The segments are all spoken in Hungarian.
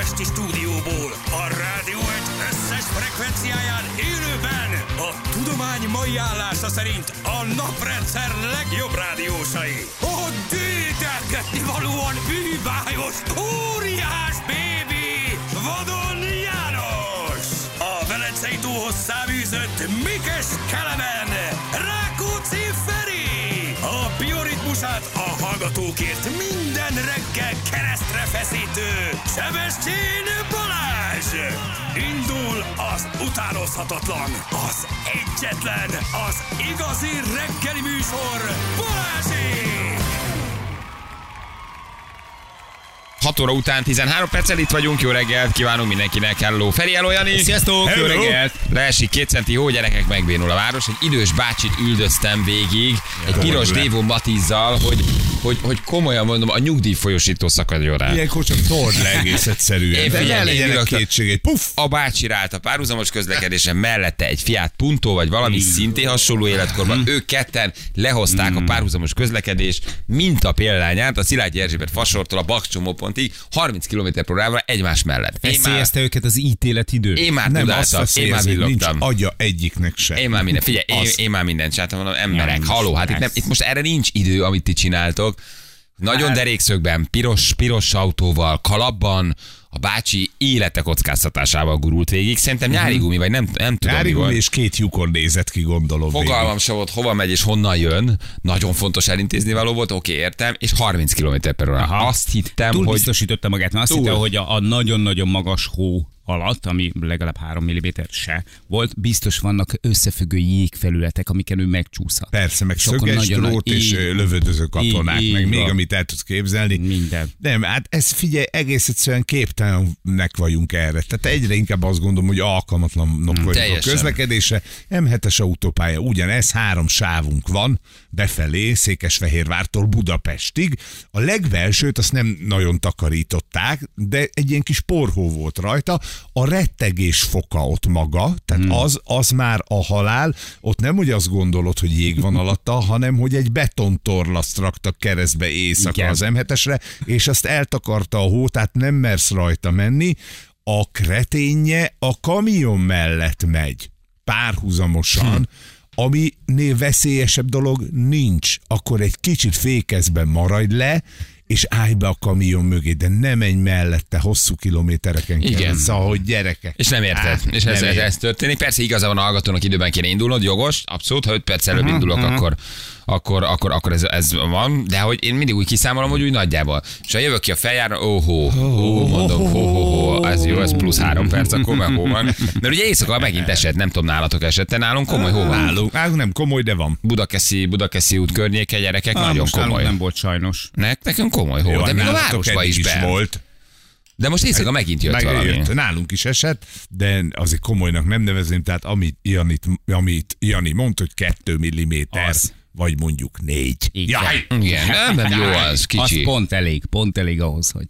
budapesti stúdióból, a rádió egy összes frekvenciáján élőben, a tudomány mai állása szerint a naprendszer legjobb rádiósai. A dédelgetni valóan bűbájos, óriás bébi, vadon János! A Velencei tóhoz száműzött Mikes Kelemen, Rákóczi Feri! Bioritmusát a hallgatókért minden reggel keresztre feszítő Sebestyén Balázs! Indul az utánozhatatlan, az egyetlen, az igazi reggeli műsor, Balázsék! 6 óra után 13 perccel itt vagyunk, jó reggelt kívánunk mindenkinek, hello Feri, hello Jani! Sziasztok, jó Hello. reggelt! Leesik két centi hó, gyerekek megbénul a város. Egy idős bácsit üldöztem végig, egy piros dévó matizzal, hogy, hogy, hogy komolyan mondom, a nyugdíjfolyosító szakadjon rá. Ilyenkor csak tord le egész egyszerűen. Én figyelj, ne én legyenek kétség, egy puff! A bácsi rált a párhuzamos közlekedésen mellette egy Fiat Punto, vagy valami szintén hasonló életkorban. Ők ketten lehozták a párhuzamos közlekedés minta példányát a Szilágyi Erzsébet fasortól a Bakcsomópontig 30 km órával egymás mellett. Én már, őket az ítéletidő. én már Nem azt tudáltam, én már villogtam. agya egyiknek sem. Én már minden, figyelj, én, én már mindent csináltam, mondom, emberek, haló, hát itt, nem, itt most erre nincs idő, amit ti csináltok. Nagyon Hát- derékszögben, piros, piros autóval, kalapban, a bácsi élete kockáztatásával gurult végig. Szerintem nyári gumi, vagy nem, nem tudom Nyári gumi és két lyukon nézett ki, gondolom. Fogalmam se volt, hova megy és honnan jön. Nagyon fontos elintézni való volt, oké, értem, és 30 km per óra. Azt hittem, Túl hogy biztosította magát, mert azt Túl. hitte, hogy a, a nagyon-nagyon magas hó alatt, ami legalább 3 mm se volt, biztos vannak összefüggő jégfelületek, amiken ő megcsúszhat. Persze, meg akkor szöges nagyon nagy- drót és így- lövöldöző katonák, így meg még van. amit el tudsz képzelni. Minden. Nem, hát ez figyelj, egész egyszerűen képtelenek vagyunk erre. Tehát egyre inkább azt gondolom, hogy alkalmatlanok vagyunk a közlekedésre. M7-es autópálya, ugyanez, három sávunk van, befelé, Székesfehérvártól Budapestig. A legvelsőt azt nem nagyon takarították, de egy ilyen kis porhó volt rajta. A rettegés foka ott maga, tehát Hmm. az, az már a halál. Ott nem, hogy azt gondolod, hogy jég van alatta, hanem, hogy egy betontorlaszt raktak keresztbe éjszaka Igen. az M7-esre, és azt eltakarta a hó, tehát nem mersz rajta menni. A kreténje a kamion mellett megy, párhuzamosan, Hm. aminél veszélyesebb dolog nincs. Akkor egy kicsit fékezben maradj le, és állj be a kamion mögé, de ne menj mellette hosszú kilométereken Igen. keresztül. Hogy gyerekek. És nem érted. Á, és ez, nem ez, érted. ez történik. Persze igaza van a hallgatónak időben kéne indulnod, jogos, abszolút, ha 5 perc előbb indulok, akkor, akkor, akkor, akkor ez, ez van, de hogy én mindig úgy kiszámolom, hogy úgy nagyjából. És ha jövök ki a feljára, óhó, ó, mondom, hó, hó, hó, ez jó, ez plusz három perc, akkor meg hó van. Mert ugye éjszaka megint esett, nem tudom, nálatok esett, nálunk komoly hó van. Nálunk, nálunk nem komoly, de van. Budakeszi, Budakeszi út környéke, gyerekek, Ah, nagyon komoly. nem volt sajnos. Ne, nekünk komoly hó, Jó, de még a városba is be. volt. De most éjszaka megint jött valami. Megjött. Nálunk is esett, de azért komolynak nem nevezném, tehát amit Janit, amit Jani mondta, hogy 2 mm, Az. vagy mondjuk 4. Igen. Jaj! Igen, nem, nem jó az, kicsi. Az pont elég, pont elég ahhoz, hogy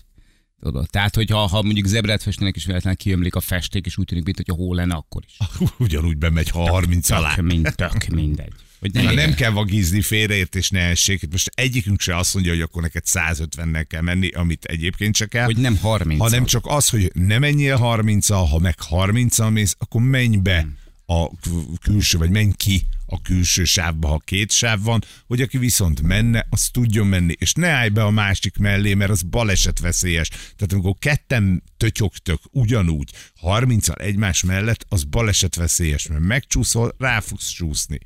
tudod. Tehát, hogyha ha mondjuk zebrát festenek, és véletlenül kiömlik a festék, és úgy tűnik, mint hogy hó lenne, akkor is. Ugyanúgy bemegy, ha 30 alá. Tök, mind, tök mindegy. Hogy Na nem, kell vagízni, félreértés ne essék. Itt Most egyikünk se azt mondja, hogy akkor neked 150-nel kell menni, amit egyébként se kell. hogy nem 30 hanem csak az, hogy ne menjél 30 ha meg 30 mész, akkor menj be a k- külső, vagy menj ki a külső sávba, ha két sáv van, hogy aki viszont menne, az tudjon menni, és ne állj be a másik mellé, mert az balesetveszélyes. Tehát amikor ketten tötyogtök ugyanúgy 30 egymás mellett, az balesetveszélyes, mert megcsúszol, rá fogsz csúszni.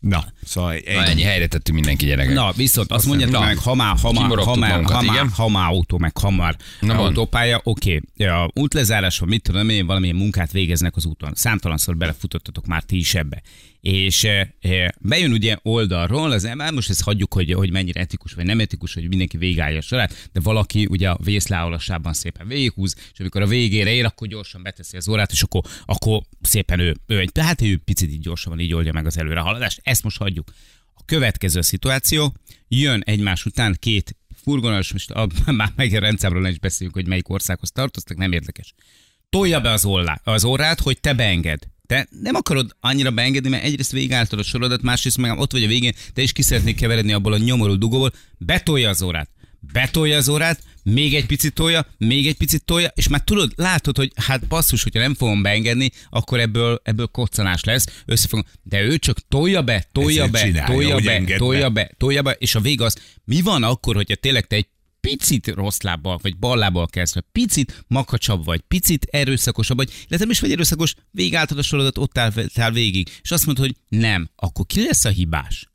Na, szóval egy, Na, ennyi helyre tettünk mindenki gyerekek. Na, viszont azt mondjátok Na, meg, ha már, ha már, ha már, ha már, ha már autó, meg hamar Na, mond. autópálya, oké, a útlezárás van, mit tudom én, valamilyen munkát végeznek az úton. Számtalanszor belefutottatok már ti is ebbe. És e, e, bejön ugye oldalról az ember, most ezt hagyjuk, hogy, hogy mennyire etikus vagy nem etikus, hogy mindenki végállja a sorát, de valaki ugye a vészláolásában szépen végighúz, és amikor a végére ér, akkor gyorsan beteszi az órát, és akkor, akkor szépen ő, ő egy, tehát ő picit így gyorsabban így oldja meg az előrehaladást. Ezt most hagyjuk. A következő szituáció, jön egymás után két furgonos, most a, már meg a rendszámról nem is beszéljünk, hogy melyik országhoz tartoztak, nem érdekes. Tolja be az, ollá, az órát, hogy te beenged. Te nem akarod annyira beengedni, mert egyrészt végigálltad a sorodat, másrészt meg ott vagy a végén, te is ki szeretnék keveredni abból a nyomorú dugóból, betolja az órát. betolja az órát, még egy picit tolja, még egy picit tolja, és már tudod, látod, hogy hát basszus, hogyha nem fogom beengedni, akkor ebből, ebből koccanás lesz, összefogom. De ő csak tolja be, tolja Ezért be, csinálja, tolja be, tolja be. be, tolja be, és a vég az, mi van akkor, hogyha tényleg te egy picit rossz lábbal, vagy bal lábbal kezd, vagy picit makacsabb vagy, picit erőszakosabb vagy, illetve nem is vagy erőszakos, végigálltad a sorodat, ott áll, áll végig, és azt mondod, hogy nem, akkor ki lesz a hibás?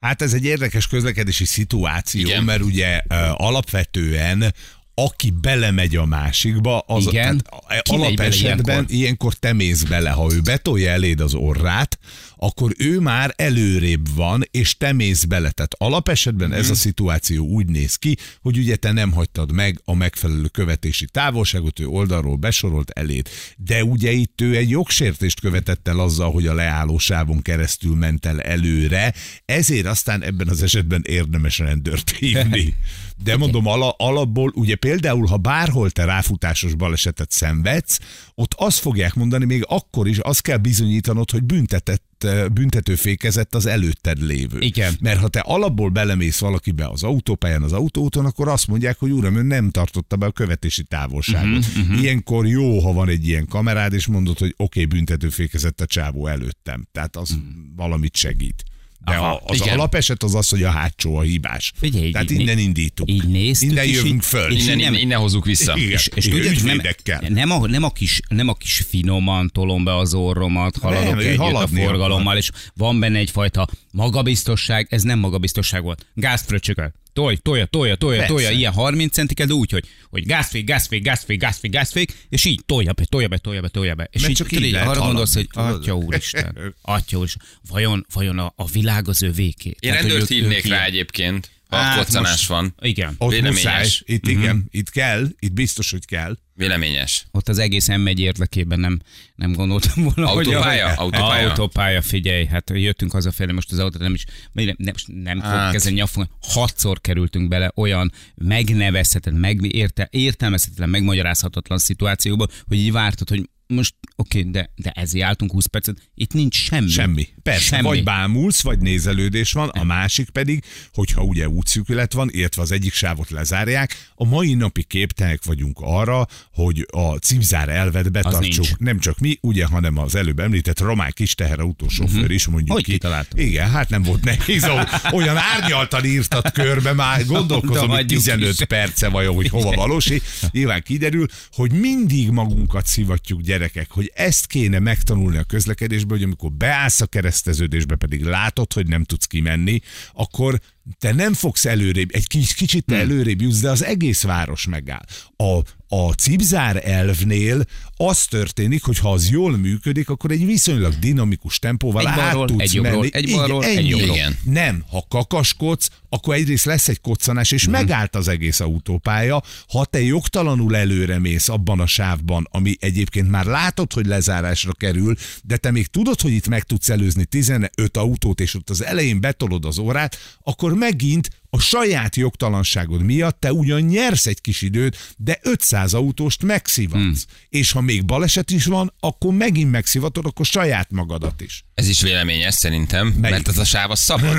Hát ez egy érdekes közlekedési szituáció, Igen. Mert ugye ö, alapvetően aki belemegy a másikba, az Igen. tehát alapesetben ilyenkor? ilyenkor te mész bele. Ha ő betolja eléd az orrát, akkor ő már előrébb van, és te mész bele. Tehát alapesetben ez a Mhm. szituáció úgy néz ki, hogy ugye te nem hagytad meg a megfelelő követési távolságot, ő oldalról besorolt eléd. De ugye itt ő egy jogsértést követett el azzal, hogy a leállósávon keresztül ment el előre, ezért aztán ebben az esetben érdemes rendőrt hívni. De mondom, ala, alapból, ugye például, ha bárhol te ráfutásos balesetet szenvedsz, ott azt fogják mondani, még akkor is azt kell bizonyítanod, hogy büntetett eh, büntetőfékezett az előtted lévő. Igen. Mert ha te alapból belemész valakibe az autópályán, az autóúton, akkor azt mondják, hogy uram, ön nem tartotta be a követési távolságot. Uh-huh, uh-huh. Ilyenkor jó, ha van egy ilyen kamerád, és mondod, hogy oké, okay, büntetőfékezett a csávó előttem. Tehát az uh-huh. valamit segít. De Aha, Aha, az igen. alapeset az az, hogy a hátsó a hibás. Figyelj, Tehát így- innen indítunk. így néztük, Innen jövünk föl. és Innen, innen, innen hozzuk vissza. Igen. És, és tudjátok, nem, nem, a, nem, a kis, nem a kis finoman tolom be az orromat, haladok Nem, együtt a forgalommal, és van benne egyfajta magabiztosság, ez nem magabiztosság volt. Gázfröccsökel. Tolj, tolja, tolja, tolja, Persze. tolja, ilyen 30 centiket, de úgy, hogy, hogy gázfék, gázfék, gázfék, gázfék, gázfék, és így tolja be, tolja be, tolja be, tolja be. És Mert így, csak így így lehet arra gondolsz, hogy atya úristen, atya úristen, vajon, vajon a, a világ az övéké? Én rendőrt hívnék rá egyébként, ha Hát koccanás van. Igen. Ott Véleményes. muszáj. Itt Mhm. igen, itt kell, itt biztos, hogy kell. Véleményes. Ott az egész m érdekében nem, nem gondoltam volna, Autópálya? hogy... Autópálya? Autópálya, figyelj, hát jöttünk hazafelé, most az autót nem is, nem, nem, nem, Hát. fogok kezelni nyafon, hatszor kerültünk bele olyan megnevezhetetlen, meg, érte, értelmezhetetlen, megmagyarázhatatlan szituációba, hogy így vártad, hogy most oké, okay, de, de ezért álltunk 20 percet, itt nincs semmi. Semmi. Persze, Semmi. vagy bámulsz, vagy nézelődés van, a másik pedig, hogyha ugye útszűkület van, illetve az egyik sávot lezárják, a mai napi képtelenek vagyunk arra, hogy a cipzár elvet betartsuk. Nem csak mi, ugye, hanem az előbb említett román kis teherautósofőr is mondjuk Mhm. Hogy ki. kitaláltam? Igen, hát nem volt nehéz, olyan árnyaltan írtad körbe, már gondolkozom, hogy hagyjuk 15 is. perce vajon, hogy hova valósi. Nyilván kiderül, hogy mindig magunkat szivatjuk gyerekek, hogy ezt kéne megtanulni a közlekedésbe, hogy amikor beállsz a kereszteződésbe, pedig látod, hogy nem tudsz kimenni, akkor te nem fogsz előrébb, egy kis, kicsit te előrébb jutsz, de az egész város megáll. A, a cipzár elvnél az történik, hogy ha az jól működik, akkor egy viszonylag dinamikus tempóval Egy át balról, tudsz egy jobbról, menni. egy balról, egy ennyi. jobbról. Igen. Nem, ha kakaskodsz, akkor egyrészt lesz egy koccanás, és megállt az egész autópálya. Ha te jogtalanul előre mész abban a sávban, ami egyébként már látod, hogy lezárásra kerül, de te még tudod, hogy itt meg tudsz előzni 15 autót, és ott az elején betolod az órát, akkor megint a saját jogtalanságod miatt te ugyan nyersz egy kis időt, de 500 autóst megszivatsz. Hmm. És ha még baleset is van, akkor megint megszivatod, akkor saját magadat is. Ez is véleményes szerintem, Melyik? mert ez a sáv az szabad.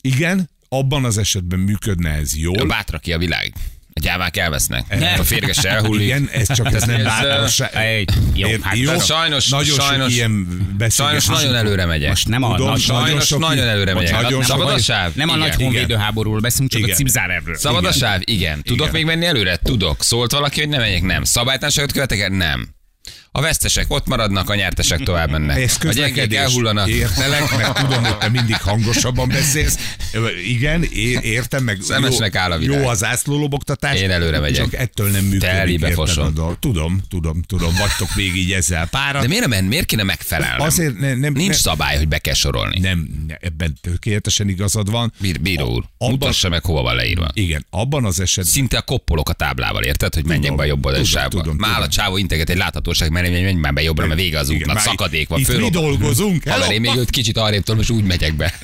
Igen, abban az esetben működne ez jól. Bátra ki a világ. A gyávák elvesznek. A férges elhullik. Igen, ez csak ez nem. Egy, jó, Ér- hát jó? Sajnos- nagyon sajnos- sok ilyen. Sajnos nagyon előre megyek. Most nem a, Tudom, nagy, Sajnos sok nagyon előre megyek. Nagyon Szabad sok- a sáv? nem a nagy honvédő háborúról beszélünk, csak Igen. a cipzárevről. Szabad a Igen. sáv? Igen. Tudok Igen. még menni előre? Tudok. Szólt valaki, hogy ne menjek? Nem. Szabálytalanságot követek el? Nem. A vesztesek ott maradnak, a nyertesek tovább mennek. Ez a gyengék elhullanak. Értelek, meg tudom, hogy te mindig hangosabban beszélsz. Igen, é- értem, meg Szemesnek jó, áll a világ. jó az ászlólobogtatás. Én előre megyek. Csak ettől nem működik. Telibe fosom. Tudom, tudom, tudom, vagytok még így ezzel pára. De miért nem? Miért kéne megfelelnem? Azért ne, nem, Nincs ne, szabály, hogy be kell sorolni. nem, ne, ebben tökéletesen igazad van. Bír, bíró úr, abban- mutassa meg, hova van leírva. Igen, abban az esetben Szinte a koppolok a táblával, érted, hogy menjek be a jobb oldali tudom, Már a csávó integet egy láthatóság, mert menj, menj már be jobbra, mert vége az útnak, szakadék van, itt mi dolgozunk, Haver, én még őt kicsit arrébb tudom, és úgy megyek be.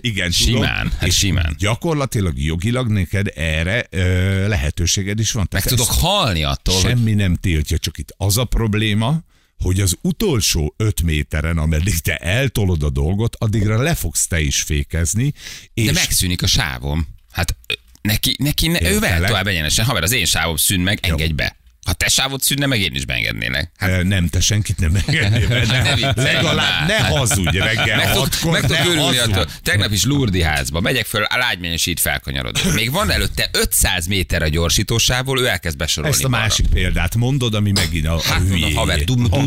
Igen, Simán, tudom. hát simán. Gyakorlatilag jogilag neked erre ö, lehetőséged is van. Meg Tehát tudok halni attól, hogy Semmi nem tiltja, csak itt az a probléma, hogy az utolsó öt méteren, ameddig te eltolod a dolgot, addigra le fogsz te is fékezni, és de megszűnik a sávom. Hát Neki, neki ne, ő vehet tovább egyenesen. Haver, az én sávom szűn meg, engedj be. Ha te sávod szűnne meg, én is beengednélek. Hát, nem, te senkit nem engednél be. ne Ne, legalább ne már. hazudj reggel Meg, tud, hatkor, meg ne örülni hazudj. attól. Tegnap is Lurdi házba, megyek föl, a lágymányos így felkanyarodok. Még van előtte 500 méter a gyorsítósávból, ő elkezd besorolni. Ezt a balra. másik példát mondod, ami megint a, a Hát mondom, haver,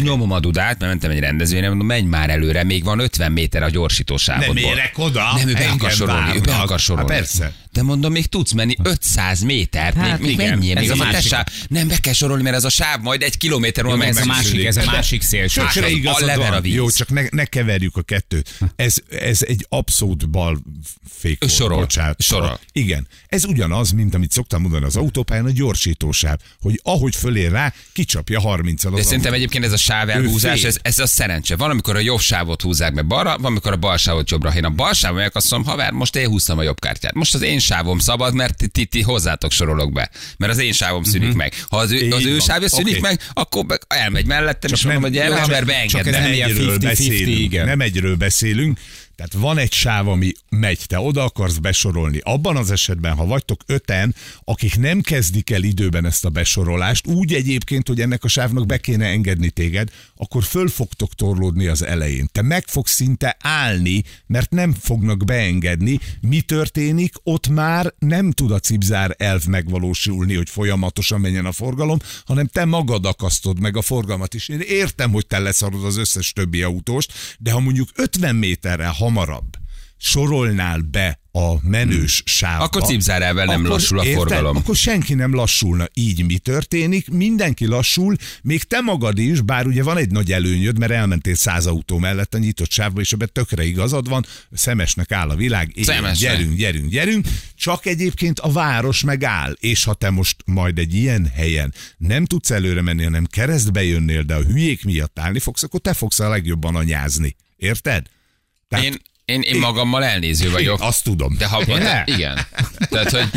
nyomom a dudát, mert mentem egy rendezvényre, mondom, menj már előre, még van 50 méter a gyorsítósávodból. Nem érek oda, Nem, ő be akar sorolni, ő be akar sorolni. Hát persze. De mondom, még tudsz menni 500 métert, Hát még, még ez még a. Nem, be kell sorolni, mert ez a sáv majd egy kilométer múlva ez a másik, ez a másik Tökre igazad lever a van. víz. Jó, csak ne, ne keverjük a kettőt. Ez, ez egy abszolút bal fék. Sorol. Bocsánat. Sorol. Igen. Ez ugyanaz, mint amit szoktam mondani az autópályán, a gyorsítósáv, hogy ahogy fölér rá, kicsapja 30 al De szerintem egyébként ez a sávelhúzás, fél. ez, ez a szerencse. Van, amikor a jobb sávot húzzák be balra, van, amikor a bal sávot jobbra. Én a bal sávon megyek, azt mondom, haver, most én húztam a jobb kártyát. Most az én sávom szabad, mert ti, ti, ti hozzátok sorolok be. Mert az én sávom szűnik meg. Ha az Mhm. Az ő sávja szűnik Oké. meg, akkor meg elmegy mellettem, és mondom, hogy gyere, csak- haver, csak beengedne. nem nem egyről 50-50, beszélünk. Nem egyről beszélünk. Tehát van egy sáv, ami megy, te oda akarsz besorolni. Abban az esetben, ha vagytok öten, akik nem kezdik el időben ezt a besorolást, úgy egyébként, hogy ennek a sávnak be kéne engedni téged, akkor föl fogtok torlódni az elején. Te meg fogsz szinte állni, mert nem fognak beengedni. Mi történik? Ott már nem tud a cipzár elv megvalósulni, hogy folyamatosan menjen a forgalom, hanem te magad akasztod meg a forgalmat is. Én értem, hogy te leszarod az összes többi autóst, de ha mondjuk 50 méterrel hamarabb sorolnál be a menős sávba. Akkor cipzárelvel nem akkor- lassul a érted? forgalom. Akkor senki nem lassulna. Így mi történik? Mindenki lassul, még te magad is, bár ugye van egy nagy előnyöd, mert elmentél száz autó mellett a nyitott sávba, és ebben tökre igazad van, szemesnek áll a világ, Én, Szemesnek. gyerünk, gyerünk, gyerünk, csak egyébként a város megáll, és ha te most majd egy ilyen helyen nem tudsz előre menni, hanem keresztbe jönnél, de a hülyék miatt állni fogsz, akkor te fogsz a legjobban anyázni. Érted? Tehát Én, én, én magammal elnéző vagyok. azt tudom. De ha, de, igen. Tehát, hogy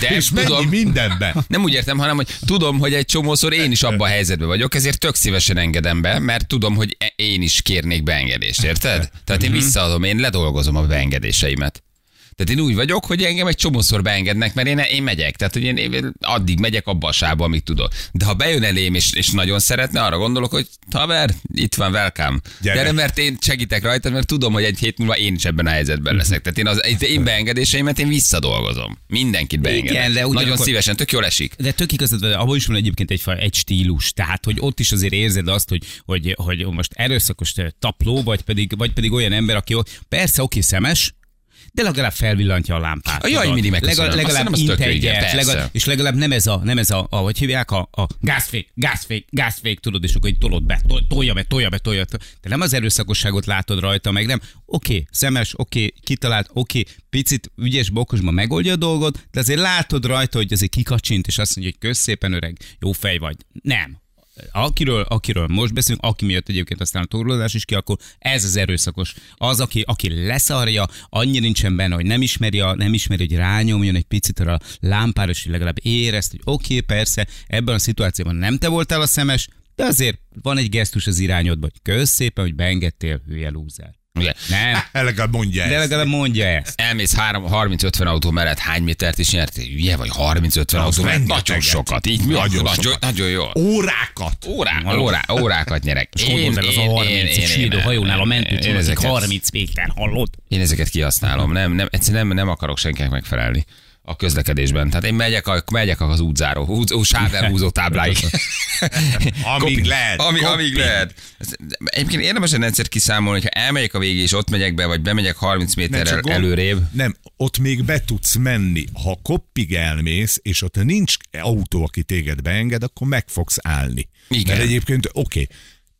de és tudom, mindenben. Nem úgy értem, hanem hogy tudom, hogy egy csomószor én is abban a helyzetben vagyok, ezért tök szívesen engedem be, mert tudom, hogy e- én is kérnék beengedést, érted? Tehát Mhm. én visszaadom, én ledolgozom a beengedéseimet. Tehát én úgy vagyok, hogy engem egy csomószor beengednek, mert én, én megyek. Tehát, hogy én, én addig megyek abba a sávba, amíg tudok. De ha bejön elém, és, és nagyon szeretne, arra gondolok, hogy haver, itt van, welcome. Gyere. Gyere, mert én segítek rajta, mert tudom, hogy egy hét múlva én is ebben a helyzetben leszek. Tehát én az én- beengedéseimet én visszadolgozom. Mindenkit beengedek. Igen, de Nagyon ugyanakkor- szívesen, tök jól esik. De tök igazad abban is van egyébként egy, egy stílus, tehát hogy ott is azért érzed azt, hogy, hogy, hogy most erőszakos tapló, vagy pedig, vagy pedig olyan ember, aki persze oké szemes, de legalább felvillantja a lámpát. A jaj. Mini, megköszönöm. legalább, Azt legalább integet, legalább, és legalább nem ez a, nem ez a, a hogy hívják, a, a gázfék, gázfék, gázfék, tudod, és akkor így tolod be, tol- tolja be, tolja be, tolja be. Te nem az erőszakosságot látod rajta, meg nem. Oké, szemes, oké, kitalált, oké, picit ügyes bokosban megoldja a dolgot, de azért látod rajta, hogy azért kikacsint, és azt mondja, hogy kösz szépen öreg, jó fej vagy. Nem. Akiről, akiről most beszélünk, aki miatt egyébként aztán a torlódás is ki, akkor ez az erőszakos. Az, aki, aki leszarja, annyira nincsen benne, hogy nem ismeri, a, nem ismeri, hogy rányomjon egy picit arra a lámpára, és legalább érezt, hogy oké, okay, persze, ebben a szituációban nem te voltál a szemes, de azért van egy gesztus az irányodban, hogy kösz szépen, hogy beengedtél, hülye lúzer. Ugye? Nem, Legalább mondja de legalább mondja ezt. Elmész három- 30-50 autó mellett hány métert is nyertél? Hülye vagy 30-50 autó mellett? Nagyon sokat. Így mi? Nagyon Nagyon, sokat. nagyon jó. Órákat. Órá, órá, órákat nyerek. És hol az a 30 és sírdó hajónál a én mentőcsónazik ezeket, 30 méter, hallod? én ezeket kihasználom. Nem, nem, egyszerűen nem, nem akarok senkinek megfelelni a közlekedésben. Tehát én megyek, a, megyek az útzáró, húz, ó, sávelhúzó tábláig. Amíg Kopi. lehet. Ami, Kopi. amíg lehet. Egyébként érdemes lenne egyszer kiszámolni, hogyha elmegyek a végig, és ott megyek be, vagy bemegyek 30 méterrel gond- előrébb. Nem, ott még be tudsz menni. Ha koppig elmész, és ott nincs autó, aki téged beenged, akkor meg fogsz állni. Igen. Mert egyébként oké, okay,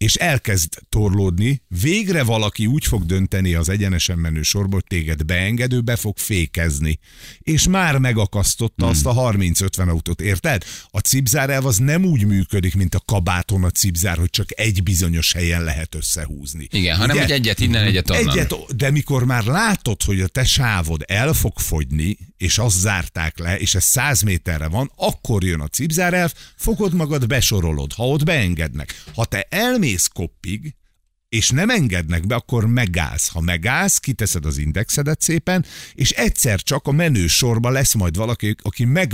és elkezd torlódni, végre valaki úgy fog dönteni az egyenesen menő sorból, hogy téged beengedő, be fog fékezni. És már megakasztotta hmm. azt a 30-50 autót, érted? A cipzárelv az nem úgy működik, mint a kabáton a cipzár, hogy csak egy bizonyos helyen lehet összehúzni. Igen, hanem Ugye? hogy egyet innen, egyet onnan. Egyet, de mikor már látod, hogy a te sávod el fog fogyni, és azt zárták le, és ez 100 méterre van, akkor jön a cipzárelv, fogod magad, besorolod, ha ott beengednek. Ha te elmész koppig, és nem engednek be, akkor megállsz. Ha megállsz, kiteszed az indexedet szépen, és egyszer csak a menő sorba lesz majd valaki, aki meg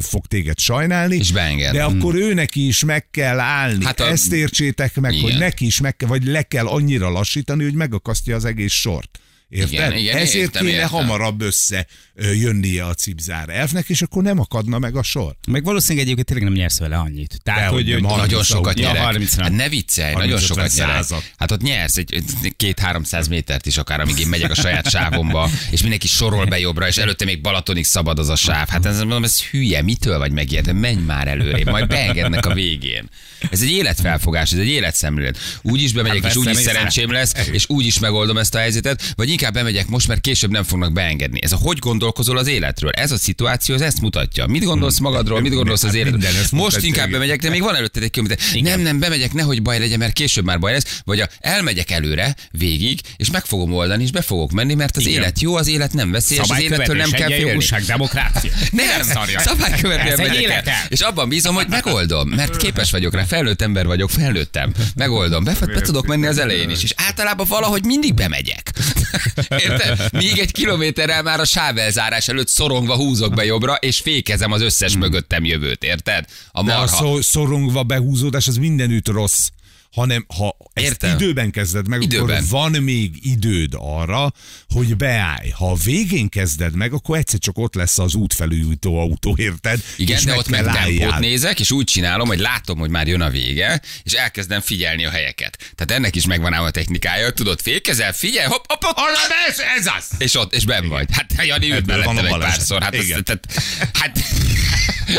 fog téged sajnálni, És beenged. de akkor ő neki is meg kell állni. Hát a- Ezt értsétek meg, Igen. hogy neki is meg kell, vagy le kell annyira lassítani, hogy megakasztja az egész sort. Érted? Igen, igen, Ezért értem, kéne értem. hamarabb össze jönnie a cipzár elfnek, és akkor nem akadna meg a sor. Meg valószínűleg egyébként tényleg nem nyersz vele annyit. Tehát, hogy, Nagyon sokat nyerek. 30 hát ne viccelj, nagyon 30-50 sokat nyerek. százat. Hát ott nyersz egy két-háromszáz métert is akár, amíg én megyek a saját sávomba, és mindenki sorol be jobbra, és előtte még Balatonig szabad az a sáv. Hát ez, mondom, ez hülye, mitől vagy megijedve? Menj már előre, majd beengednek a végén. Ez egy életfelfogás, ez egy életszemlélet. Úgy is bemegyek, Hát és úgy is szerencsém lesz, és úgy is megoldom ezt a helyzetet, vagy inkább bemegyek most, mert később nem fognak beengedni. Ez a hogy gondolkozol az életről? Ez a szituáció, ez ezt mutatja. Mit gondolsz magadról, mit gondolsz az Hát életről? Most inkább bemegyek, de még van előtted egy kilométer. Nem, nem, bemegyek, nehogy baj legyen, mert később már baj lesz, vagy a, elmegyek előre, végig, és meg fogom oldani, és be fogok menni, mert az Igen. élet jó, az élet nem veszélyes, az élettől nem kell félni. egyenjogúság, demokrácia. Nem, szabálykövetően megyek el. És abban bízom, hogy megoldom, mert képes vagyok rá, felnőtt ember vagyok, felnőttem. Megoldom, be, be tudok menni az elején is, és általában valahogy mindig bemegyek. Érted? Még egy kilométerrel már a sávelzárás előtt szorongva húzok be jobbra, és fékezem az összes mögöttem jövőt, érted? A De a marha. szorongva behúzódás az mindenütt rossz hanem ha ezt Értem. időben kezded meg, Időben. akkor van még időd arra, hogy beállj. Ha a végén kezded meg, akkor egyszer csak ott lesz az útfelújító autó, érted? Igen, És de ott meg tempót nézek, és úgy csinálom, hogy látom, hogy már jön a vége, és elkezdem figyelni a helyeket. Tehát ennek is megvan ám a technikája, tudod, fékezel, figyelj, hopp, hopp, hopp, Arra, ez, ez az! és ott, és ben vagy. Hát Jani mellettem a egy baleset. párszor. Hát, az, Igen. tehát, hát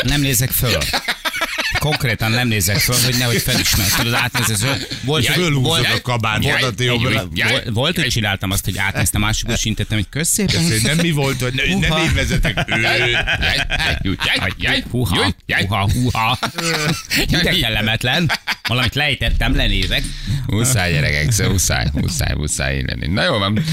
Nem nézek föl. Konkrétan nem nézek föl, hogy nehogy felismert. Tudod, hogy volt, Jaj, volt, a kabátodat Jaj, jobbra. volt, volt, hogy csináltam azt, hogy átnéztem másikul, és intettem, hogy kösz szépen. Ez Nem mi volt, hogy ne, nem én vezetek. Húha, húha, húha. De kellemetlen. Valamit lejtettem, lenézek. Muszáj gyerekek, szóval muszáj, muszáj, muszáj lenni. Na jó van.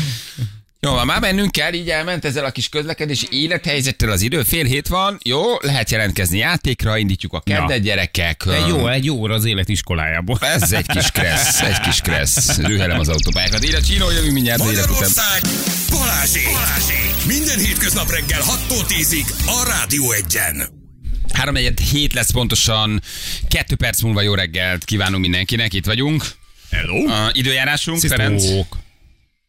Jó már mennünk kell, így elment ezzel a kis közlekedési élethelyzettel az idő. Fél hét van, jó, lehet jelentkezni játékra, indítjuk a keddet, gyerekek. Egy jó, egy jó óra az élet iskolájából. Ez egy kis kressz, egy kis kressz. Rühelem az autópályákat. Ide Csínó, jövünk mindjárt. Magyarország Balázsék. Balázsék. Minden hétköznap reggel 6-tól 10-ig a Rádió Egyen. 3 hét lesz pontosan, kettő perc múlva jó reggelt kívánunk mindenkinek, itt vagyunk. Hello. A időjárásunk, Ferenc.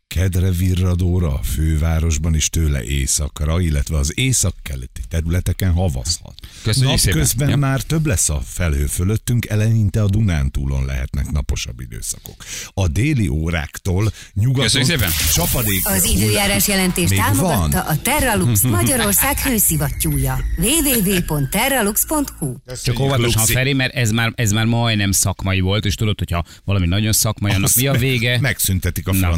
Kedre virradóra a fővárosban is tőle északra, illetve az északkeleti területeken havazhat. Köszönjük. Napközben Ja. már több lesz a felhő fölöttünk, eleinte a Dunántúlon lehetnek naposabb időszakok. A déli óráktól nyugaton csapadék. Az időjárás jelentés támogatta van? a Terralux Magyarország hőszivattyúja. www.terralux.hu Csak óvatosan. Feri, mert ez már, ez már majdnem szakmai volt, és tudod, hogyha valami nagyon szakmai, annak mi a vége? Megszüntetik a Na.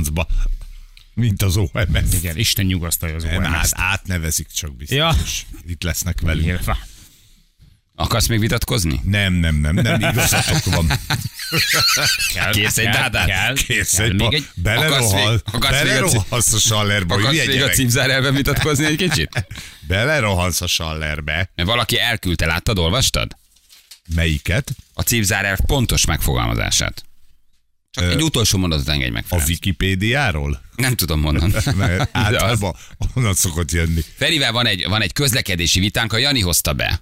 Mint az OMS. Igen, Isten nyugasztalja az OMS-t. átnevezik csak biztos. Ja. Itt lesznek velünk. Nyilván. Akarsz még vitatkozni? Nem, nem, nem, nem, igazatok van. Kell, Kész egy dádát? Kell, Kész kell egy ba- egy... Belerohal, még a ci- belerohalsz a sallerbe, Akarsz még a gyerek. címzár elven vitatkozni egy kicsit? Belerohansz a sallerbe. Mert valaki elküldte, láttad, olvastad? Melyiket? A címzárelv pontos megfogalmazását. Csak egy utolsó mondatot engedj meg, A Ferenc. Wikipédiáról? Nem tudom mondani. Mert az- általában onnan szokott jönni. Ferivel van egy, van egy közlekedési vitánk, a Jani hozta be.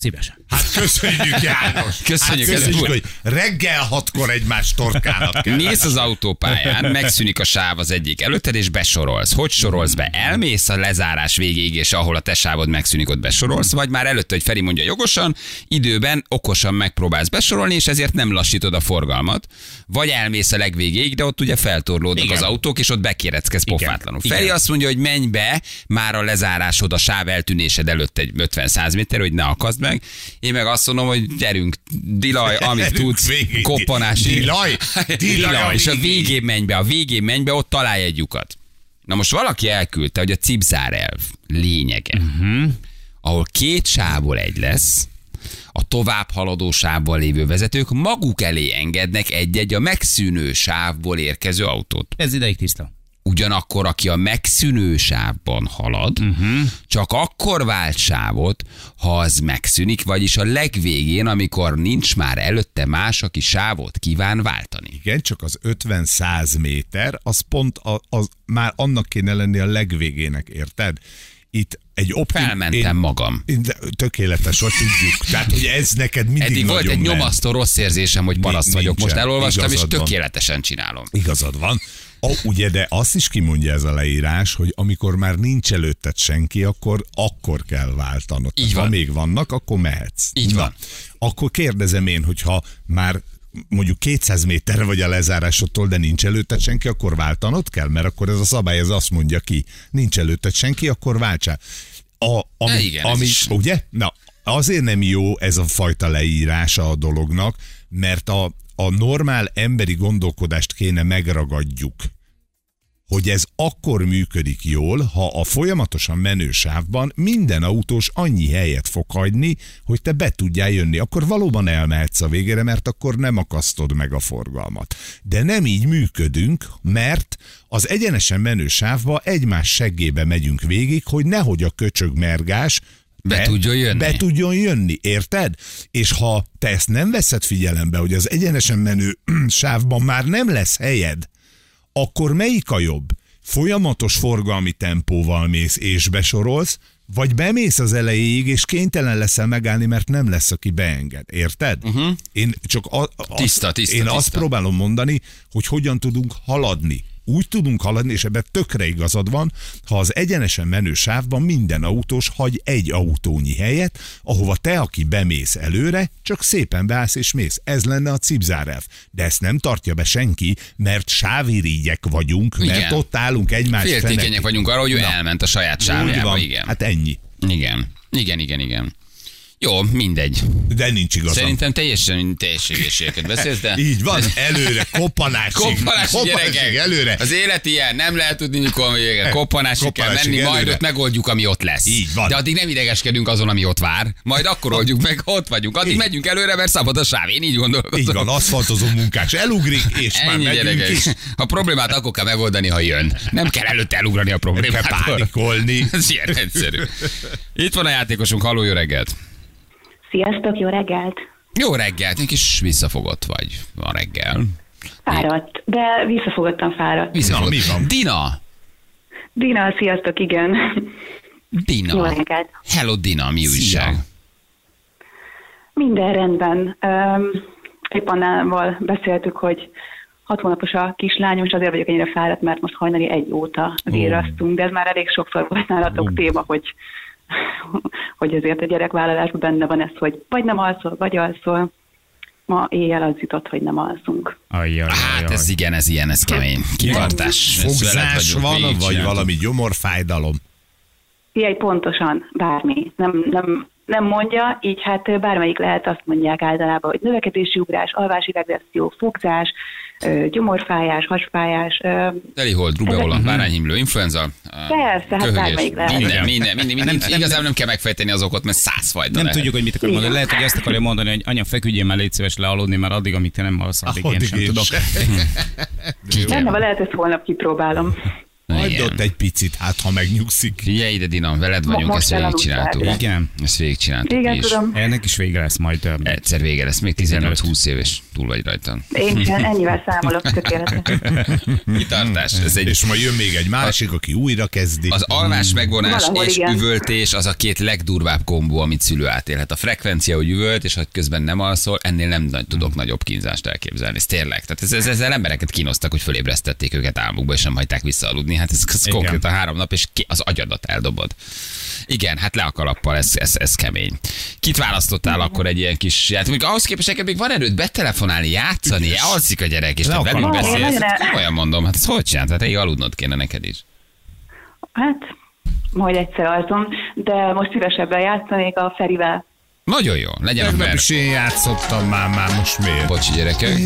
Szívesen. Hát köszönjük, János! Köszönjük, hát köszönjük hogy reggel hatkor egymás torkának kell. Mész az autópályán, megszűnik a sáv az egyik előtted, és besorolsz. Hogy sorolsz be? Elmész a lezárás végéig, és ahol a te sávod megszűnik, ott besorolsz, vagy már előtte, hogy Feri mondja jogosan, időben okosan megpróbálsz besorolni, és ezért nem lassítod a forgalmat. Vagy elmész a legvégéig, de ott ugye feltorlódnak Igen. az autók, és ott bekéreckedsz Igen. pofátlanul. Igen. Feri azt mondja, hogy menj be már a lezárásod, a sáv eltűnésed előtt egy 50-100 méter, hogy ne akaszd meg. Én meg azt mondom, hogy gyerünk, dilaj, amit tudsz, végig. koppanás. Dilaj, dilaj és a végén menj be, a végén menj be, ott találj egy lyukat. Na most valaki elküldte, hogy a cipzár elv lényege, uh-huh. ahol két sávból egy lesz, a tovább haladó sávban lévő vezetők maguk elé engednek egy-egy a megszűnő sávból érkező autót. Ez ideig tiszta. Ugyanakkor, aki a megszűnő sávban halad, uh-huh. csak akkor vált sávot, ha az megszűnik, vagyis a legvégén, amikor nincs már előtte más, aki sávot kíván váltani. Igen, csak az 50-100 méter, az pont a, az már annak kéne lenni a legvégének, érted? Itt egy optim... Felmentem magam. Én, tökéletes, hogy tudjuk. Tehát, hogy ez neked mindig Eddig volt egy ment. nyomasztó rossz érzésem, hogy paraszt vagyok. Most elolvastam, és van. tökéletesen csinálom. Igazad van. A, ugye, de azt is kimondja ez a leírás, hogy amikor már nincs előtted senki, akkor akkor kell váltanod. Így Ha van. még vannak, akkor mehetsz. Így van. Akkor kérdezem én, hogyha már mondjuk 200 méterre vagy a lezárásodtól, de nincs előtted senki, akkor váltanod kell, mert akkor ez a szabály ez azt mondja ki, nincs előtted senki, akkor váltsál. A, ami, E, igen, ami, is. ugye? Na, azért nem jó ez a fajta leírása a dolognak, mert a, a normál emberi gondolkodást kéne megragadjuk hogy ez akkor működik jól, ha a folyamatosan menő sávban minden autós annyi helyet fog hagyni, hogy te be tudjál jönni. Akkor valóban elmehetsz a végére, mert akkor nem akasztod meg a forgalmat. De nem így működünk, mert az egyenesen menő sávba egymás seggébe megyünk végig, hogy nehogy a köcsög mergás Be tudjon jönni. Be tudjon jönni, érted? És ha te ezt nem veszed figyelembe, hogy az egyenesen menő sávban már nem lesz helyed, akkor melyik a jobb? Folyamatos forgalmi tempóval mész és besorolsz, vagy bemész az elejéig, és kénytelen leszel megállni, mert nem lesz, aki beenged. Érted? Uh-huh. Én csak a, a. Tiszta, tiszta, én tiszta. azt próbálom mondani, hogy hogyan tudunk haladni. Úgy tudunk haladni, és ebben tökre igazad van, ha az egyenesen menő sávban minden autós hagy egy autónyi helyet, ahova te, aki bemész előre, csak szépen beállsz és mész. Ez lenne a cipzárelv. De ezt nem tartja be senki, mert sávirigyek vagyunk, mert Igen. ott állunk egymás Féltékenyek vagyunk arra, hogy ő elment a saját Úgy sávjába. van. Igen. Hát ennyi. igen. Igen, igen, igen. Jó, mindegy. De nincs igazam. Szerintem teljesen teljességéséket beszélsz, de... Így van, előre, koppanásig. Koppanás, gyerekek! előre. Az élet ilyen, nem lehet tudni, mikor még koppanásig kell Koppanásig menni, majd ott megoldjuk, ami ott lesz. Így van. De addig nem idegeskedünk azon, ami ott vár, majd akkor oldjuk meg, ott vagyunk. Addig Így. megyünk előre, mert szabad a sáv, én így gondolom. Így van, aszfaltozó munkás elugrik, és már Ennyi megyünk gyerekek. is. A problémát akkor kell megoldani, ha jön. Nem kell előtte elugrani a problémát. kell pánikolni. Ez ilyen egyszerű. Itt van a játékosunk, halló, jó reggelt. Sziasztok, jó reggelt! Jó reggelt, egy kis visszafogott vagy a reggel. Fáradt, de visszafogottan fáradt. Visszafogott. Na, mi van? Dina. Dina, sziasztok, igen. Dina. Jó reggelt. Hello Dina, mi újság? Minden rendben. Um, épp annával beszéltük, hogy hat hónapos a kislányom, és azért vagyok ennyire fáradt, mert most hajnali egy óta vérasztunk, de ez már elég sokszor volt nálatok téma, hogy, hogy ezért a gyerekvállalásban benne van ez, hogy vagy nem alszol, vagy alszol. Ma éjjel az jutott, hogy nem alszunk. Ajjaj, Hát ez igen, ez ilyen, ez kemény. Kitartás. Fogzás van, vagy valami gyomorfájdalom. Figyelj, pontosan, bármi. Nem, nem, nem mondja, így hát bármelyik lehet, azt mondják általában, hogy növekedési ugrás, alvási regresszió, fogzás, gyomorfájás, hasfájás. Telihold, rubeola, bárányhimlő, influenza. Persze, hát bármelyik lehet. Minden, minden, minden, minden. Nem- Igazából nem kell megfejteni az okot, mert száz fajta Nem lehet. tudjuk, hogy mit akar mondani. Lehet, hogy azt akarja mondani, hogy anya, feküdjél már, légy szíves lealudni, mert addig, amíg te nem alszol, addig én sem tudok. van, lehet, ezt holnap kipróbálom. Hagyd ott egy picit, hát ha megnyugszik. Figyelj ide, Dina, veled vagyunk, most ezt végigcsináltuk. Igen. Ezt végigcsináltuk Igen, is. tudom. Ennek is vége lesz majd. ö, Egyszer vége lesz, még 18-20 éves túl vagy rajta. Én ennyivel számolok tökéletes. Kitartás, ez egy És majd jön még egy másik, aki újra kezdi. Az alvás megvonás Valahol és igen. üvöltés az a két legdurvább kombó, amit szülő átélhet. A frekvencia, hogy üvölt, és hogy közben nem alszol, ennél nem nagy, tudok nagyobb kínzást elképzelni. Ez tényleg. Tehát ez, ez, ezzel embereket kínoztak, hogy fölébresztették őket álmukba, és nem hagyták visszaaludni. Hát ez, ez konkrétan három nap, és ki, az agyadat eldobod. Igen, hát le a kalappal, ez, ez, ez kemény. Kit választottál akkor egy ilyen kis, hát még ahhoz képest neked még van erőd betelefonálni, játszani, alszik a gyerek, és te a velünk beszélsz. El- Olyan mondom, hát ez hogy csináltad? Hát rég aludnod kéne neked is. Hát, majd egyszer alszom, de most szívesebben játszanék a Ferivel. Nagyon jó, legyen a ver. is én játszottam már, már most miért? Bocsi gyerekek.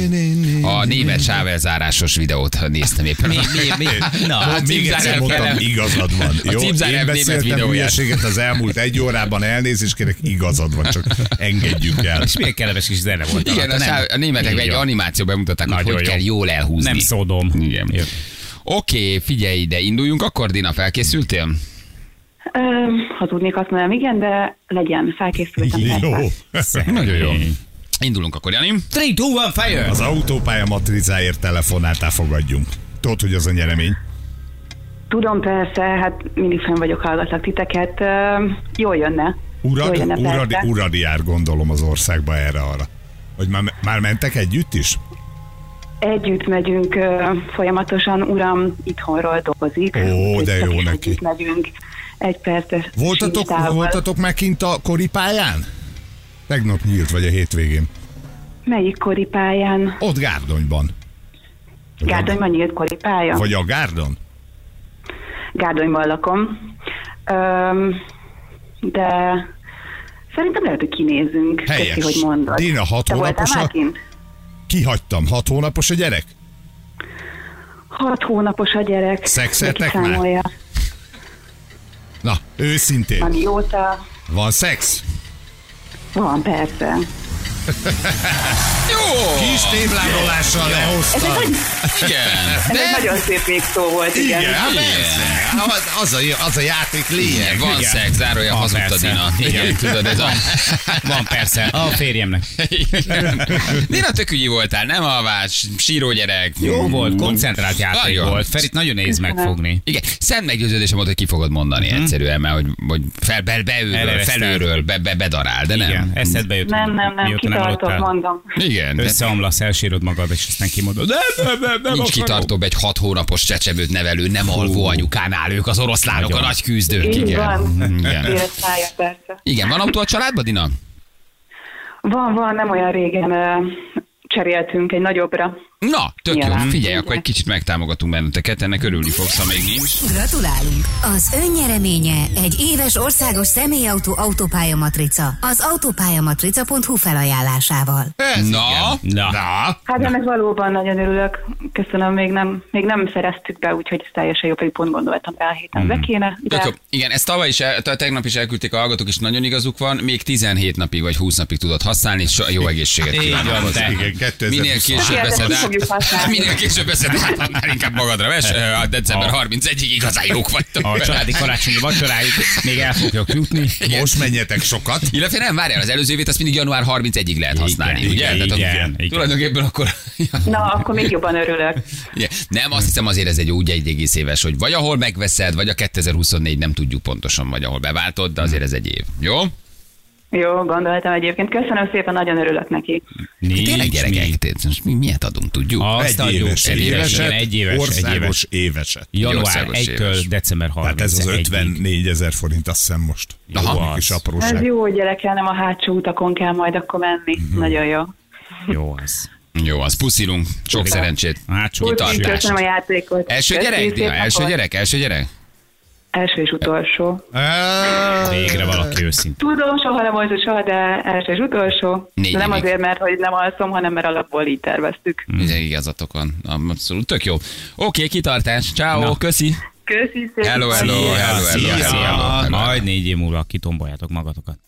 A német sávelzárásos videót néztem éppen. Mi, mi, mi? Na, A Még egyszer mondtam, igazad van. A Jó, címzár én beszéltem hülyeséget az elmúlt egy órában, elnézést kérek, igazad van, csak engedjük el. És milyen kellemes kis zene volt. Igen, a, alatta, sáv, a németek egy animáció bemutatták, hogy hogy kell jól elhúzni. Nem szodom. Igen. Oké, figyelj ide, induljunk akkor, Dina, felkészültél? Ö, hazudnék azt mondanám, igen, de legyen, felkészültem. Jó. Nagyon jó. Indulunk akkor, Jani. 3, 2, 1, fire! Az autópálya matricáért telefonáltál, fogadjunk. Tudod, hogy az a nyeremény? Tudom persze, hát mindig fenn vagyok, hallgatlak titeket. Ö, jól jönne. Urad, jól jönne, uradi, uradi jár gondolom az országba erre-arra. Hogy már, már mentek együtt is? Együtt megyünk ö, folyamatosan, uram itthonról dolgozik. Ó, de jó Együtt neki. megyünk egy perces Voltatok, sétával. voltatok már kint a koripályán? Tegnap nyílt, vagy a hétvégén. Melyik koripályán? Ott Gárdonyban. Gárdonyban nyílt koripálya? Vagy a Gárdon? Gárdonyban lakom. Öm, de szerintem lehet, hogy kinézünk. Helyes. Köszi, hogy mondod. Dina, hat Te hónapos a-? Kihagytam. Hat hónapos a gyerek? Hat hónapos a gyerek. Szexeltek már? Na, őszintén. Amióta Van szex? van, persze. Jó! Kis tévlárolással lehoztam. Igen. Ez egy nagyon szép még szó volt, igen. Igen, hát persze. Hát Az, az, a, az a játék lényeg. Van Igen. szex, zárója Van, hazudta. Dina. Igen, tudod, ez a... Van persze, a férjemnek. Dina tök ügyi voltál, nem alvás, síró gyerek. Jó volt, koncentrált játék Nagyon. volt. Ferit nagyon nehéz megfogni. Igen, szent meggyőződésem volt, hogy ki fogod mondani egyszerűen, mert hogy, hogy fel, be, beülről, felülről, be, be, bedarál, de nem. Igen, eszedbe jut. Nem, nem, nem, kitartok, mondom. Igen, de Összeomlasz, elsírod magad, és aztán kimondod. Nem, nem, nem, nem nincs akarom. kitartóbb egy hat hónapos csecsebőt nevelő, nem alvó anyukánál, ők az oroszlánok, a Nagyon. nagy küzdők. Így Igen. van. Igen. Éles szája, persze. Igen, van autó a családban, Dina? Van, van, nem olyan régen cseréltünk egy nagyobbra. Na, tök jó. Figyelj, akkor egy kicsit megtámogatunk benneteket, ennek örülni fogsz, ha még nincs. Gratulálunk! Az önnyereménye egy éves országos személyautó autópálya matrica az autópályamatrica.hu felajánlásával. Ez Na, igen. Na. Na. Hát ennek valóban nagyon örülök. Köszönöm, még nem, még nem szereztük be, úgyhogy ez teljesen jó, pedig pont gondoltam rá a héten be kéne. De Tök jó. Igen, ezt tavaly is, el, te- tegnap is elküldték a hallgatók, és nagyon igazuk van, még 17 napig vagy 20 napig tudod használni, és jó egészséget kívánok van, hozzá. te. Igen, 2020. Minél később veszed fogjuk használni. minél később veszed át, annál inkább magadra ves. A december 31-ig igazán jók vagytok. A családi karácsonyi vacsoráig még el fogjuk jutni. Most menjetek sokat. Illetve nem, várjál, az előző évet azt mindig január 31-ig lehet használni, Igen, ugye? igen, Tehát igen, igen. Tulajdonképpen akkor... Na, akkor még jobban örülök. Igen. Nem, azt hiszem azért ez egy úgy egy egész éves, hogy vagy ahol megveszed, vagy a 2024 nem tudjuk pontosan, vagy ahol beváltod, de azért ez egy év. Jó? Jó, gondoltam egyébként. Köszönöm szépen, nagyon örülök neki. Tényleg Nincs gyerekek, mi. tényleg, most mi miért adunk, tudjuk? Azt Egy adjuk. éves, Egy éves, éveset, egy éves, egy éves. országos éveset. Január országos 1-től éves. december 30 Tehát ez az 54 ezer forint, azt hiszem most. Aha. Aha. Kis Ez apróság. jó, hogy gyerekkel nem a hátsó utakon kell majd akkor menni. Mhm. Nagyon jó. Jó az. Jó, az puszilunk. Sok szerencsét. Hátsó Kitartást. Köszönöm a játékot. Első gyerek? Dina? Első gyerek? Első gyerek? Első és utolsó. Végre valaki őszinte. Tudom, soha nem volt, hogy soha, de első és utolsó. Négy nem évig. azért, mert hogy nem alszom, hanem mert alapból így terveztük. Igen, igazatok van. Abszolút, tök jó. Oké, kitartás. Ciao, Na. köszi. Köszi szépen. Hello, hello, hello, hello, szia, hello, szia. hello, hello. Majd négy év múlva kitomboljátok magatokat.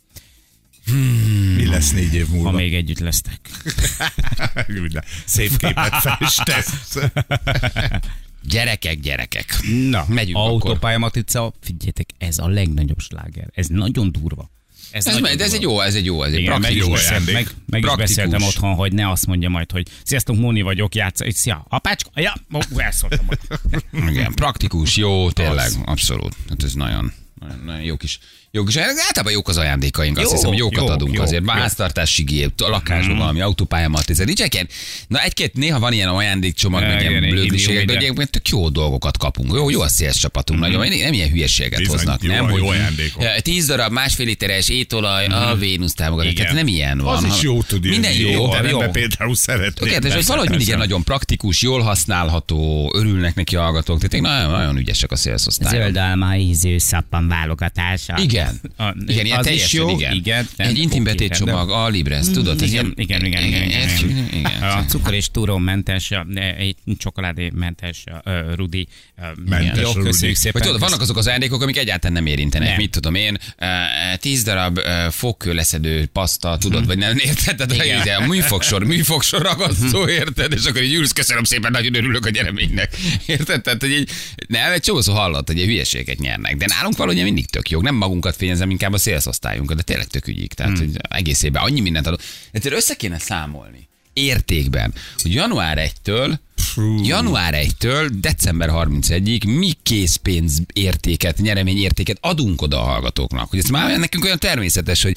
Mi lesz négy év múlva? Ha még együtt lesztek. Szép képet festesz. Gyerekek, gyerekek. Na, Megyünk autópálya matrica, figyeljetek, ez a legnagyobb sláger. Ez nagyon durva. Ez, Ez, nagyon ez, egy jó, ez egy jó, ez egy Igen, meg, praktikus. is beszélt, ajándék. meg, meg is beszéltem otthon, hogy ne azt mondja majd, hogy sziasztok, Móni vagyok, játsz. Egy szia, apácska, ja, ó, elszóltam. Igen, praktikus, jó, tényleg, abszolút. Hát ez nagyon, nagyon, nagyon jó kis, jó kis, általában jók az ajándékaink, azt Jó, hiszem, hogy jókat jók, adunk jók, azért. jók. Háztartási gép, a lakásban Mhm. valami autópályamat, ez nincs ilyen. Na egy-két, néha van ilyen ajándékcsomag, meg Igen, ilyen igen, blödliségek, de igen. egyébként tök jó dolgokat kapunk. Jó, jó a CS csapatunk, nagyon, nem ilyen hülyeséget Bizony, hoznak, jó- nem? jó hogy ajándékok. eh, tíz darab másfél literes étolaj, a Vénusz támogatás. Igen. Tehát nem ilyen van. Az is jó tud jönni. Minden jó, jó. például szeretnék. Tökéletes, hogy Persze, valahogy mindig ilyen nagyon praktikus, jól használható, örülnek neki a hallgatók. Tehát nagyon, nagyon ügyesek a szélszosztályok. Zöld álma ízű szappa válogatás. A- Igen. A, igen, ilyen az teljesen, is jó, igen. igen nem, Egy intim oké, betétcsomag, a Libres, tudod? ez igen, ilyen- igen, igen, igen, igen, igen, igen. A cukor és túrómentes, egy csokoládémentes Rudi. Mentes Jó, köszönjük szépen. Tudod, vannak azok az ajándékok, amik egyáltalán nem érintenek. Nem. Mit tudom én, tíz darab fogkő leszedő paszta, tudod, vagy nem érted? Tehát a műfogsor, műfogsor ragasztó, érted? És akkor így ülsz, köszönöm szépen, nagyon örülök a nyereménynek. Érted? Tehát, hogy így, nem, egy csomószor hallott, hogy egy hülyeséget nyernek. De nálunk valahogy mindig tök jók. Nem magunkat fényezem, inkább a szélszosztályunkat, de tényleg tök ügyik. Tehát, hogy egész évben annyi mindent adunk. Egyszer össze kéne számolni értékben, hogy január 1-től Január 1-től december 31-ig mi készpénz értéket, nyeremény értéket adunk oda a hallgatóknak. Hogy ez már nekünk olyan természetes, hogy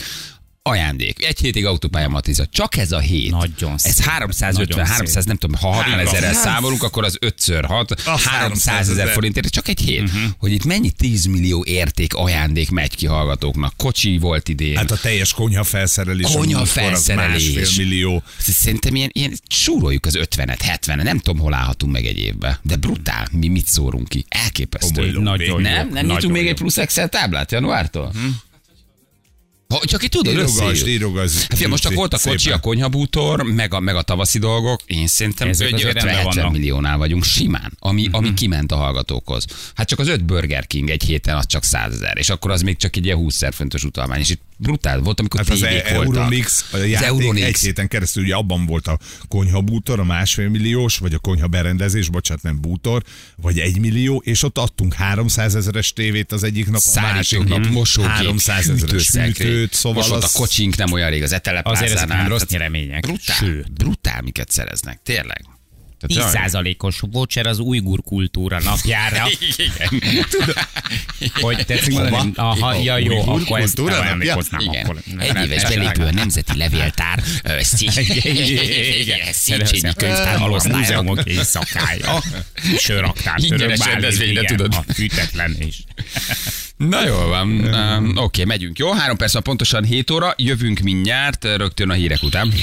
ajándék. Egy hétig autópálya matrica. Csak ez a hét. Nagyon Ez szép. 350, Nagyon 300, nem tudom, ha 60 ezerrel számolunk, akkor az 5 x 6, Az 300 ezer forintért, csak egy hét. Hogy itt mennyi 10 millió érték ajándék megy ki hallgatóknak. Kocsi volt idén. Hát a teljes konyha felszerelés. Konyha felszerelés. Másfél millió. Szerintem ilyen, ilyen súroljuk az 50-et, 70-et, nem tudom, hol állhatunk meg egy évbe. De brutál, mi mit szórunk ki. Elképesztő. Nagyon. Nem? Nem nyitunk még egy plusz Excel táblát januártól? Ha, csak itt tudod, Írogasd, összeírjuk. írogasd. Hát most csak volt a kocsi, Szépen. a konyhabútor, meg a, meg a tavaszi dolgok. Én szerintem Ezek hogy azért rendben 50 vannak. milliónál vagyunk simán, ami, ami kiment a hallgatókhoz. Hát csak az öt Burger King egy héten az csak 100 ezer, és akkor az még csak egy ilyen 20 ezer fontos utalmány. És itt brutál volt, amikor Hát az E-. Euromix, a Az játék Euromix. egy héten keresztül ugye abban volt a konyha bútor, a másfél milliós, vagy a konyha berendezés, bocsánat, nem bútor, vagy egy millió, és ott adtunk 300 ezeres tévét az egyik nap, a másik nap mosógép, 300 ezeres. Műtőt, szóval Most az... a kocsink nem olyan rég, az eteleplászánál. Azért ezek nem rossz nyeremények. Brutál, Sőt. brutál, miket szereznek, tényleg. Tehát 10%-os voucher az újgur kultúra napjára. Igen. Hogy tetszik mondani? Aha, ja, jó, Ujgur akkor ezt kultúra nem napja? emlékoznám. Igen. Akkor Egy éves belépő a Nemzeti Levéltár Széchenyi könyvtár alosztálya. Múzeumok éjszakája. Sőraktár. Ingyenes rendezvényre, igen, tudod. A fűtetlen is. Na jól van, um, oké, megyünk. Jó, három perc pontosan 7 óra, jövünk mindjárt, rögtön a hírek után.